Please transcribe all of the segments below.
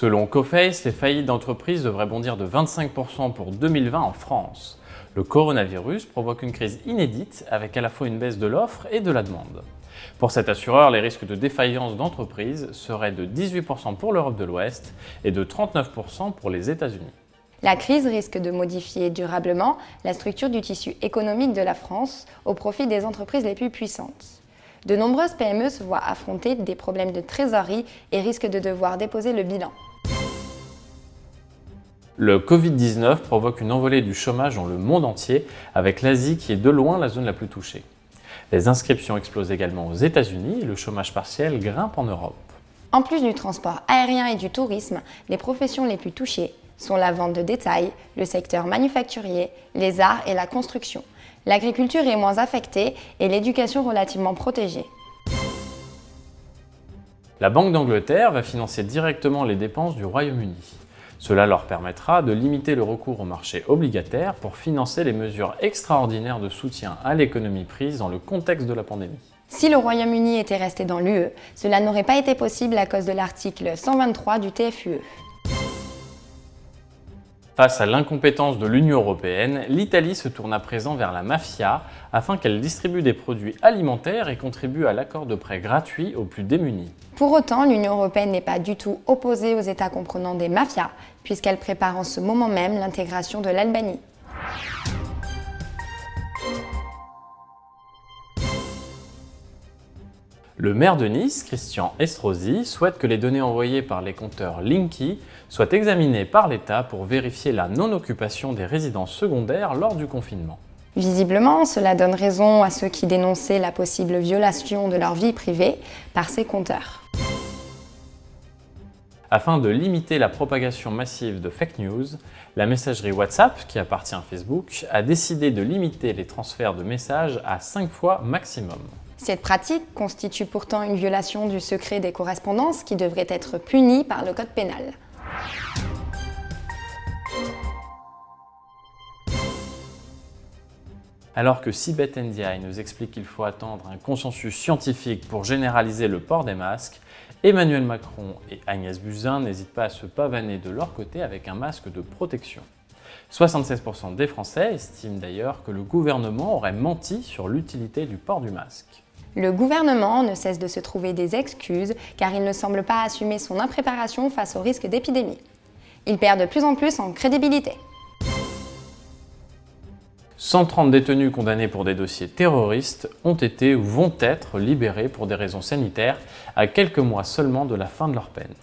Selon Coface, les faillites d'entreprises devraient bondir de 25% pour 2020 en France. Le coronavirus provoque une crise inédite avec à la fois une baisse de l'offre et de la demande. Pour cet assureur, les risques de défaillance d'entreprises seraient de 18% pour l'Europe de l'Ouest et de 39% pour les États-Unis. La crise risque de modifier durablement la structure du tissu économique de la France au profit des entreprises les plus puissantes. De nombreuses PME se voient affronter des problèmes de trésorerie et risquent de devoir déposer le bilan. Le Covid-19 provoque une envolée du chômage dans le monde entier, avec l'Asie qui est de loin la zone la plus touchée. Les inscriptions explosent également aux États-Unis et le chômage partiel grimpe en Europe. En plus du transport aérien et du tourisme, les professions les plus touchées sont la vente de détail, le secteur manufacturier, les arts et la construction. L'agriculture est moins affectée et l'éducation relativement protégée. La Banque d'Angleterre va financer directement les dépenses du Royaume-Uni. Cela leur permettra de limiter le recours au marché obligataire pour financer les mesures extraordinaires de soutien à l'économie prise dans le contexte de la pandémie. Si le Royaume-Uni était resté dans l'UE, cela n'aurait pas été possible à cause de l'article 123 du TFUE. Face à l'incompétence de l'Union européenne, l'Italie se tourne à présent vers la mafia afin qu'elle distribue des produits alimentaires et contribue à l'accord de prêt gratuit aux plus démunis. Pour autant, l'Union européenne n'est pas du tout opposée aux États comprenant des mafias, puisqu'elle prépare en ce moment même l'intégration de l'Albanie. Le maire de Nice, Christian Estrosi, souhaite que les données envoyées par les compteurs Linky soient examinées par l'État pour vérifier la non-occupation des résidences secondaires lors du confinement. Visiblement, cela donne raison à ceux qui dénonçaient la possible violation de leur vie privée par ces compteurs. Afin de limiter la propagation massive de fake news, la messagerie WhatsApp, qui appartient à Facebook, a décidé de limiter les transferts de messages à 5 fois maximum. Cette pratique constitue pourtant une violation du secret des correspondances qui devrait être punie par le Code pénal. Alors que Sibeth Ndiaye nous explique qu'il faut attendre un consensus scientifique pour généraliser le port des masques, Emmanuel Macron et Agnès Buzyn n'hésitent pas à se pavaner de leur côté avec un masque de protection. 76% des Français estiment d'ailleurs que le gouvernement aurait menti sur l'utilité du port du masque. Le gouvernement ne cesse de se trouver des excuses car il ne semble pas assumer son impréparation face au risque d'épidémie. Il perd de plus en plus en crédibilité. 130 détenus condamnés pour des dossiers terroristes ont été ou vont être libérés pour des raisons sanitaires à quelques mois seulement de la fin de leur peine.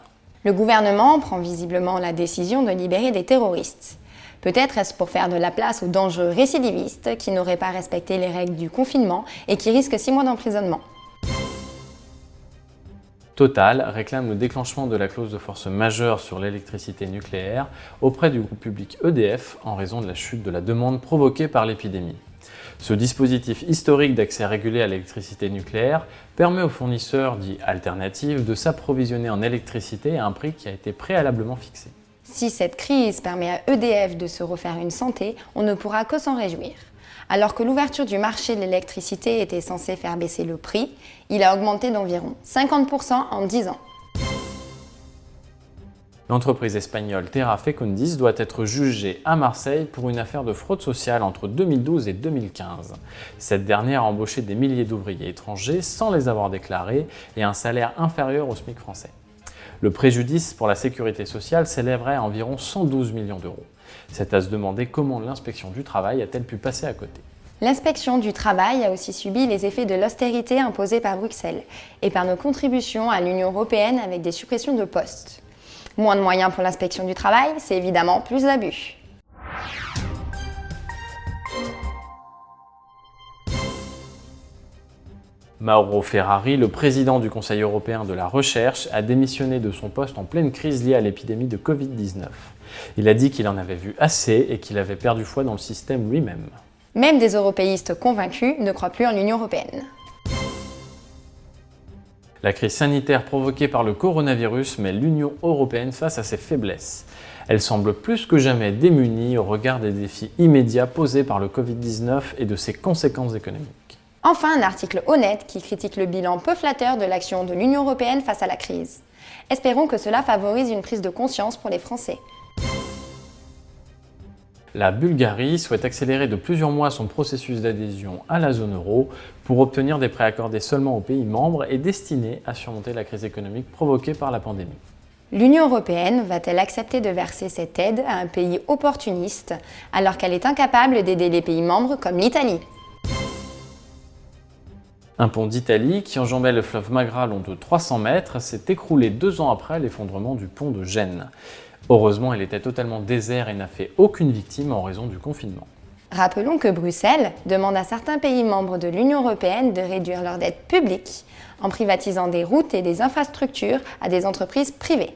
Le gouvernement prend visiblement la décision de libérer des terroristes. Peut-être est-ce pour faire de la place aux dangereux récidivistes qui n'auraient pas respecté les règles du confinement et qui risquent 6 mois d'emprisonnement. Total réclame le déclenchement de la clause de force majeure sur l'électricité nucléaire auprès du groupe public EDF en raison de la chute de la demande provoquée par l'épidémie. Ce dispositif historique d'accès régulé à l'électricité nucléaire permet aux fournisseurs dits alternatifs de s'approvisionner en électricité à un prix qui a été préalablement fixé. Si cette crise permet à EDF de se refaire une santé, on ne pourra que s'en réjouir. Alors que l'ouverture du marché de l'électricité était censée faire baisser le prix, il a augmenté d'environ 50% en 10 ans. L'entreprise espagnole Terra Fecundis doit être jugée à Marseille pour une affaire de fraude sociale entre 2012 et 2015. Cette dernière a embauché des milliers d'ouvriers étrangers sans les avoir déclarés et un salaire inférieur au SMIC français. Le préjudice pour la sécurité sociale s'élèverait à environ 112 millions d'euros. C'est à se demander comment l'inspection du travail a-t-elle pu passer à côté? L'inspection du travail a aussi subi les effets de l'austérité imposée par Bruxelles et par nos contributions à l'Union européenne avec des suppressions de postes. Moins de moyens pour l'inspection du travail, c'est évidemment plus d'abus. Mauro Ferrari, le président du Conseil européen de la recherche, a démissionné de son poste en pleine crise liée à l'épidémie de Covid-19. Il a dit qu'il en avait vu assez et qu'il avait perdu foi dans le système lui-même. Même des européistes convaincus ne croient plus en l'Union européenne. La crise sanitaire provoquée par le coronavirus met l'Union européenne face à ses faiblesses. Elle semble plus que jamais démunie au regard des défis immédiats posés par le Covid-19 et de ses conséquences économiques. Enfin, un article honnête qui critique le bilan peu flatteur de l'action de l'Union européenne face à la crise. Espérons que cela favorise une prise de conscience pour les Français. La Bulgarie souhaite accélérer de plusieurs mois son processus d'adhésion à la zone euro pour obtenir des prêts accordés seulement aux pays membres et destinés à surmonter la crise économique provoquée par la pandémie. L'Union européenne va-t-elle accepter de verser cette aide à un pays opportuniste alors qu'elle est incapable d'aider les pays membres comme l'Italie? Un pont d'Italie qui enjambait le fleuve Magra long de 300 mètres s'est écroulé deux ans après l'effondrement du pont de Gênes. Heureusement, il était totalement désert et n'a fait aucune victime en raison du confinement. Rappelons que Bruxelles demande à certains pays membres de l'Union européenne de réduire leur dette publique en privatisant des routes et des infrastructures à des entreprises privées.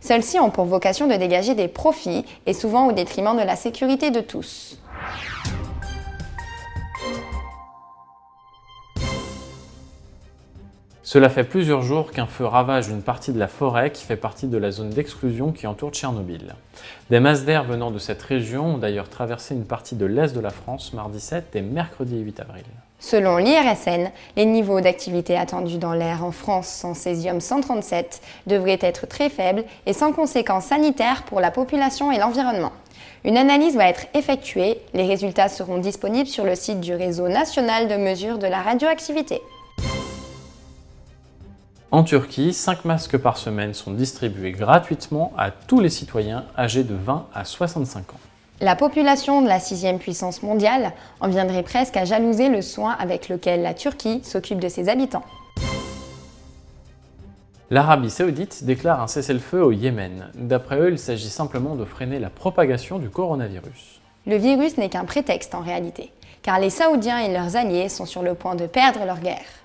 Celles-ci ont pour vocation de dégager des profits et souvent au détriment de la sécurité de tous. Cela fait plusieurs jours qu'un feu ravage une partie de la forêt qui fait partie de la zone d'exclusion qui entoure Tchernobyl. Des masses d'air venant de cette région ont d'ailleurs traversé une partie de l'est de la France mardi 7 et mercredi 8 avril. Selon l'IRSN, les niveaux d'activité attendus dans l'air en France sans césium 137 devraient être très faibles et sans conséquences sanitaires pour la population et l'environnement. Une analyse va être effectuée, les résultats seront disponibles sur le site du réseau national de mesure de la radioactivité. En Turquie, 5 masques par semaine sont distribués gratuitement à tous les citoyens âgés de 20 à 65 ans. La population de la sixième puissance mondiale en viendrait presque à jalouser le soin avec lequel la Turquie s'occupe de ses habitants. L'Arabie saoudite déclare un cessez-le-feu au Yémen. D'après eux, il s'agit simplement de freiner la propagation du coronavirus. Le virus n'est qu'un prétexte en réalité, car les Saoudiens et leurs alliés sont sur le point de perdre leur guerre.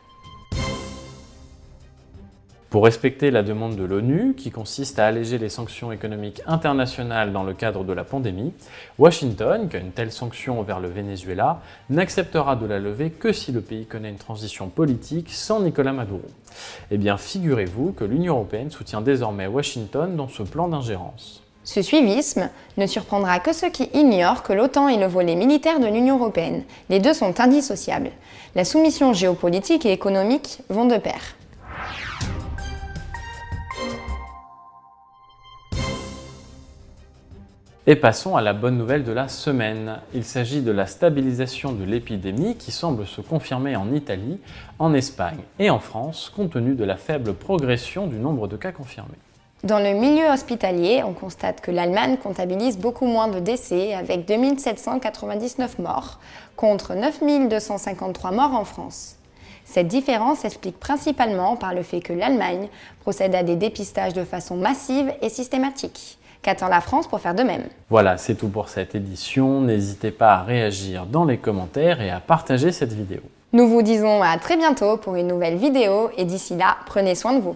Pour respecter la demande de l'ONU, qui consiste à alléger les sanctions économiques internationales dans le cadre de la pandémie, Washington, qui a une telle sanction envers le Venezuela, n'acceptera de la lever que si le pays connaît une transition politique sans Nicolas Maduro. Eh bien, figurez-vous que l'Union européenne soutient désormais Washington dans ce plan d'ingérence. Ce suivisme ne surprendra que ceux qui ignorent que l'OTAN est le volet militaire de l'Union européenne. Les deux sont indissociables. La soumission géopolitique et économique vont de pair. Et passons à la bonne nouvelle de la semaine. Il s'agit de la stabilisation de l'épidémie qui semble se confirmer en Italie, en Espagne et en France, compte tenu de la faible progression du nombre de cas confirmés. Dans le milieu hospitalier, on constate que l'Allemagne comptabilise beaucoup moins de décès, avec 2799 morts, contre 9253 morts en France. Cette différence s'explique principalement par le fait que l'Allemagne procède à des dépistages de façon massive et systématique. Qu'attend la France pour faire de même Voilà, c'est tout pour cette édition. N'hésitez pas à réagir dans les commentaires et à partager cette vidéo. Nous vous disons à très bientôt pour une nouvelle vidéo et d'ici là, prenez soin de vous.